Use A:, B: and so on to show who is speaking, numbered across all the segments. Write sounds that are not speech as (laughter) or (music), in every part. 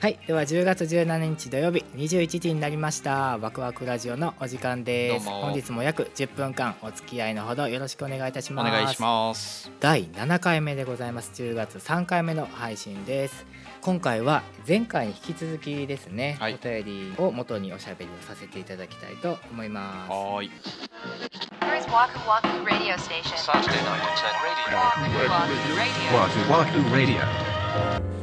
A: はいでは10月17日土曜日21時になりました。ワクワクラジオのお時間です。
B: どうも。
A: 本日も約10分間お付き合いのほどよろしくお願いいたします。
B: お願いします。
A: 第7回目でございます。10月3回目の配信です。今回は前回に引き続きですね、
B: はい。
A: お便りを元におしゃべりをさせていただきたいと思います。
B: はーい。
C: Here is Waku Waku Radio Station.
D: Saturday night at 10 radio.
C: Waku Waku Radio.
D: Wahoo Wahoo Radio.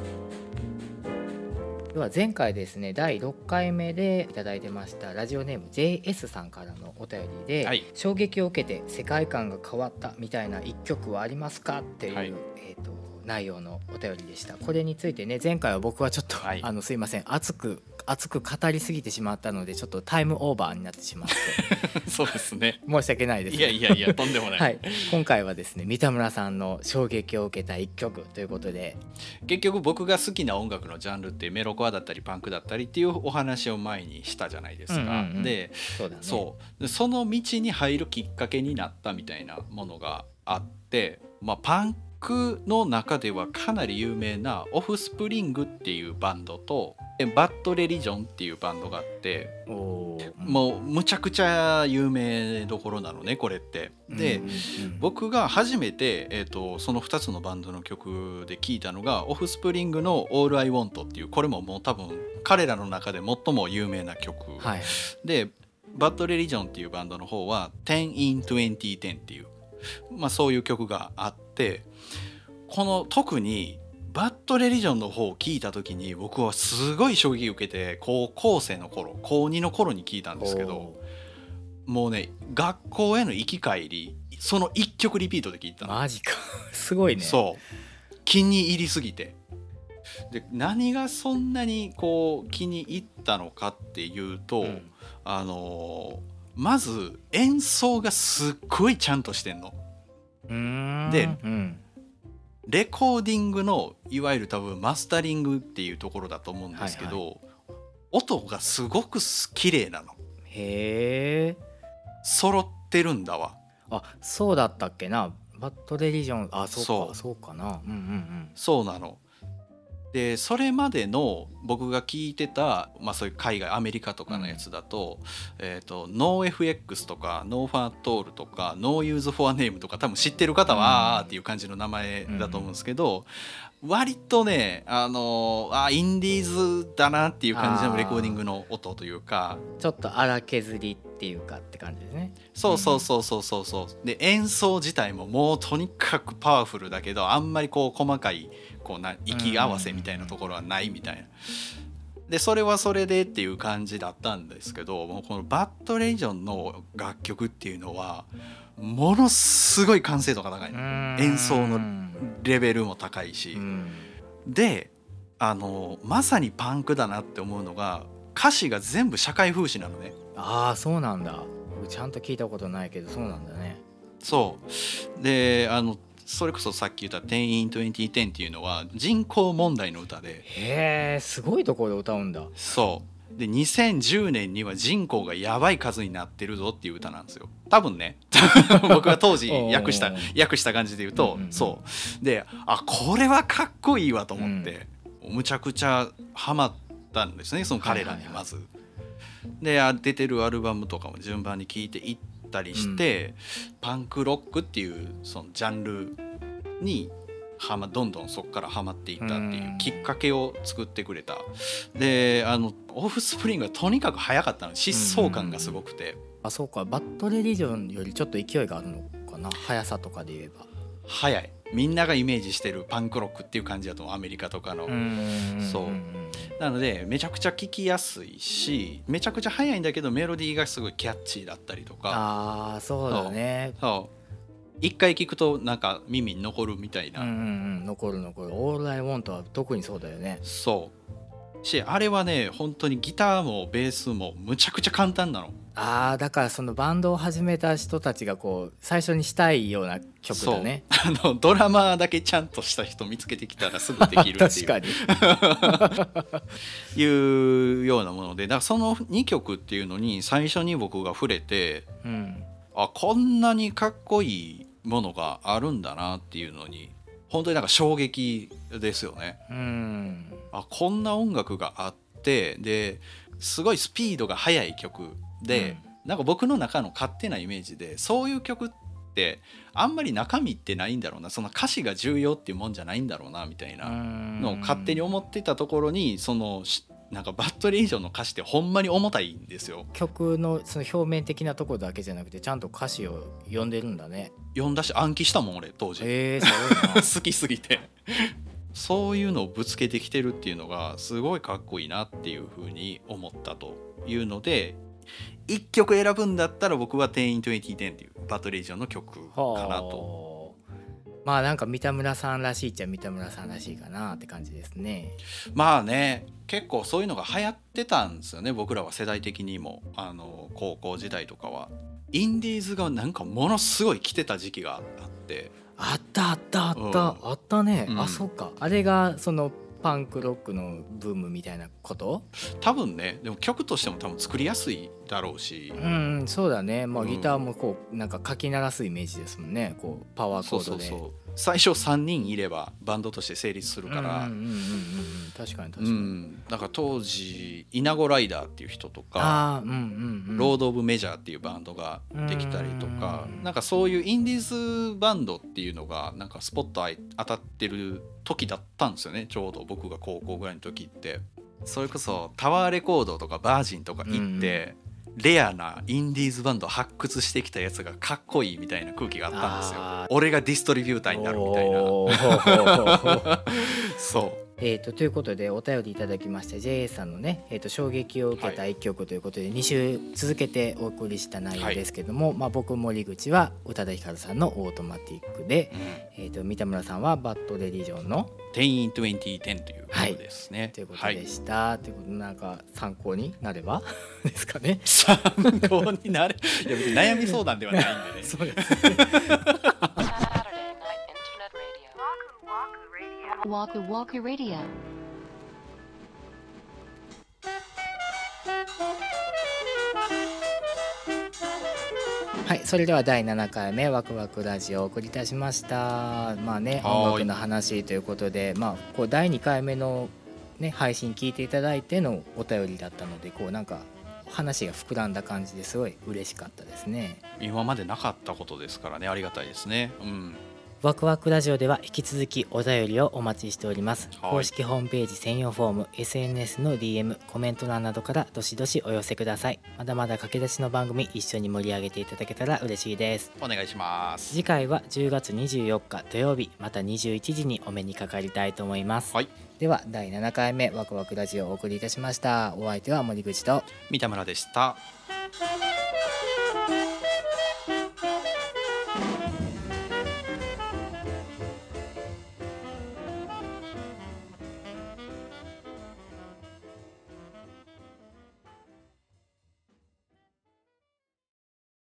A: では前回ですね第6回目でいただいてましたラジオネーム JS さんからのお便りで、
B: はい。
A: 衝撃を受けて世界観が変わったみたいな一曲はありますかっていう、
B: はい。
A: えー、と内容のお便りでした。これについてね前回は僕はちょっと、
B: はい。
A: あのすいません。熱く熱く語りすぎてしまったのでちょっとタイムオーバーになってしまって。(laughs)
B: そうですね。
A: 申し訳ないです。
B: いやいやいやとんでもない、
A: はい、今回はですね三田村さんの衝撃を受けた一曲ということで。
B: 結局僕が好きな音楽のジャンルってメロコアだったりパンクだったりっていうお話を前にしたじゃないですか、
A: うんうんうん。
B: で
A: そうだね。
B: そう。でその道に入るきっかけになったみたいなものがあって、まあ、パンクの中ではかなり有名なオフスプリングっていうバンドとでバッドレリジョンっていうバンドがあってもうむちゃくちゃ有名どころなのねこれって。で、僕が初めて、えー、とその2つのバンドの曲で聴いたのがオフスプリングの「All I Want」っていうこれももう多分彼らの中で最も有名な曲、
A: はい。
B: でバッドレリジョンっていうバンドの方は「10 in 2010」っていう、まあ、そういう曲があってこの特にバッドレリジョンの方を聞いた時に僕はすごい衝撃を受けて高校生の頃高2の頃に聞いたんですけど
A: お
B: もうね学校への行き帰りその1曲リピートで聞いたの、
A: マジか。(laughs) すごいね。
B: そう。気に入りすぎて。で何がそんなにこう気に入ったのかっていうと、
A: うん。
B: あのーまず演奏がすっごいちゃんとしてんの。
A: ん。
B: で
A: うん
B: レコーディングのいわゆる多分マスタリングっていうところだと思うんですけど、音がすごく綺麗なの。
A: へえ。
B: 揃ってるんだわ。
A: あそうだったっけな。バッドレリジョン。あそう
B: そう。
A: かそうかな。うんうん。
B: そうなの。でそれまでの僕が聞いてた、まあ、そういう海外アメリカとかのやつだと,、えー、と NoFX とか NoFATOL とか NoUseForName とか多分知ってる方は、
A: うん。
B: っていう感じの名前だと思うんですけど、割とねあのあインディーズだなっていう感じのレコーディングの音というか。
A: うんちょっと荒削りっていうかって感じですね。
B: そうそうそうそうそうそう。で演奏自体ももうとにかくパワフルだけどあんまりこう細かいこうな息合わせみたいなところはないみたいな。でそれはそれでっていう感じだったんですけどもうこのバッドレイジョンの楽曲っていうのはものすごい完成度が高いの。演奏のレベルも高いし、
A: うん。
B: であのまさにパンクだなって思うのが歌詞が全部社会風刺なのね。
A: ああそうなんだ。僕ちゃんと聞いたことないけどそうなんだね。
B: そう。であのそれこそさっき言った「10 in 2010」っていうのは人口問題の歌で。
A: へえすごいところで歌うんだ。
B: そう。で2010年には人口がやばい数になってるぞっていう歌なんですよ。多分ね。(laughs) 僕が当時訳した訳した感じで言うと、
A: うんうんうん。
B: そう。であこれはかっこいいわと思って、むちゃくちゃハマったんですねその彼らに
A: はいはいはい。
B: まず。であ出てるアルバムとかも順番に聴いていったりして、パンクロックっていうそのジャンルにはまどんどんそこからハマっていったっていううん。きっかけを作ってくれた。であのオフスプリングはとにかく速かったの疾走感がすごくて。
A: あそうか。バッドレリジョンよりちょっと勢いがあるのかな。速さとかで言えば。
B: 速いみんながイメージしてるパンクロックっていう感じだと思う。アメリカとかの、
A: ん
B: そうんなのでめちゃくちゃ聴きやすいしめちゃくちゃ速いんだけどメロディーがすごいキャッチーだったりとか。
A: ああそうだね。
B: そう。一回聴くとなんか耳に残るみたいな、
A: うんうんうん。残る残る「オール・アイ・ウォント」は特にそうだよね。
B: そうしあれはね本当にギターもベースもむちゃくちゃ簡単なの。
A: ああだからそのバンドを始めた人たちがこう最初にしたいような曲だね。(laughs)
B: あのドラマーだけちゃんとした人見つけてきたらすぐできるってい (laughs)
A: 確
B: う
A: かに。(laughs)
B: いうようなもので。だからその2曲っていうのに最初に僕が触れて
A: うん。
B: あこんなにかっこいいものがあるんだなっていうのに本当になんか衝撃ですよね。
A: うん。
B: あこんな音楽があってですごいスピードが速い曲で、なんか僕の中の勝手なイメージでそういう曲ってあんまり中身ってないんだろうな。その歌詞が重要っていうもんじゃないんだろうなみたいなのを勝手に思ってたところにそのしなんかバットジョンの歌詞ってほんまに重たいんですよ。
A: 曲のその表面的なところだけじゃなくてちゃんと歌詞を読んでるんだね
B: 読んだし暗記したもん俺当時。
A: えー、(laughs)
B: 好きすぎてそういうのをぶつけてきてるっていうのがすごいかっこいいなっていうふうに思ったというので1曲選ぶんだったら僕は「10 in 2010」っていうバトレージョンの曲かなと。
A: はあまあなんか三田村さんらしいっちゃ三田村さんらしいかなって感じですね。
B: まあね結構そういうのが流行ってたんですよね僕らは世代的にも。あの高校時代とかは。インディーズがなんかものすごい来てた時期があって。
A: あったあったあった、
B: うん。
A: あったね、
B: うん。
A: あそっか。あれがそのパンクロックのブームみたいなこと？
B: 多分ね。でも曲としても多分作りやすいだろうし。
A: う。んうんそうだね。まあ
B: うん。
A: ギターもこうなんかかき鳴らすイメージですもんね。こうパワーコードで。
B: そうそうそう最初3人いればバンドとして成立するから、
A: うんうんうんうんうん確かに確か
B: う
A: に、
B: ん、だから当時イナゴライダーっていう人とか、
A: ああうんうんうん
B: ロード・オブ・メジャーっていうバンドができたりとか、
A: うん
B: なんかそういうインディーズバンドっていうのがなんかスポット当たってる時だったんですよね。ちょうど僕が高校ぐらいの時って。それこそタワーレコードとかバージンとか行って、レアなインディーズバンドを発掘してきたやつがかっこいいみたいな空気があったんですよ。俺がディストリビューターになるみたいな。(laughs) そう
A: えー、とということでお便りいただきました JA さんのね、えー、と衝撃を受けた一曲ということで2週続けてお送りした内容ですけども、まあ、僕森口は宇多田ヒカルさんの「オートマティックで」
B: うん。
A: えー、と三田村さんは「バッドレディジョンの」
B: 10 in 2010ということですね。
A: ということ
B: はい
A: でした、ということでなんか参考になれば (laughs) ですかね。
B: 参考になれ。いや別に悩み相談ではないんでね。(laughs)
A: そうです
D: Saturday
C: Waku Waku Radio.
A: はい、それでは第7回目ワクワクラジオをお送りいたしました。まあね、
B: はーい
A: 音楽の話ということで、まあこう第2回目のね配信聞いていただいてのお便りだったので、こうなんか話が膨らんだ感じですごい嬉しかったですね。
B: 今までなかったことですからねありがたいですね。うん。
A: ワクワクラジオでは引き続きお便りをお待ちしております。
B: はい
A: 公式ホームページ専用フォーム、SNS の DM、コメント欄などからどしどしお寄せください。まだまだ駆け出しの番組一緒に盛り上げていただけたら嬉しいです。
B: お願いします。
A: 次回は10月24日土曜日また21時にお目にかかりたいと思います、
B: はい。
A: では第7回目ワクワクラジオをお送りいたしましたお相手は森口と
B: 三田村でした。「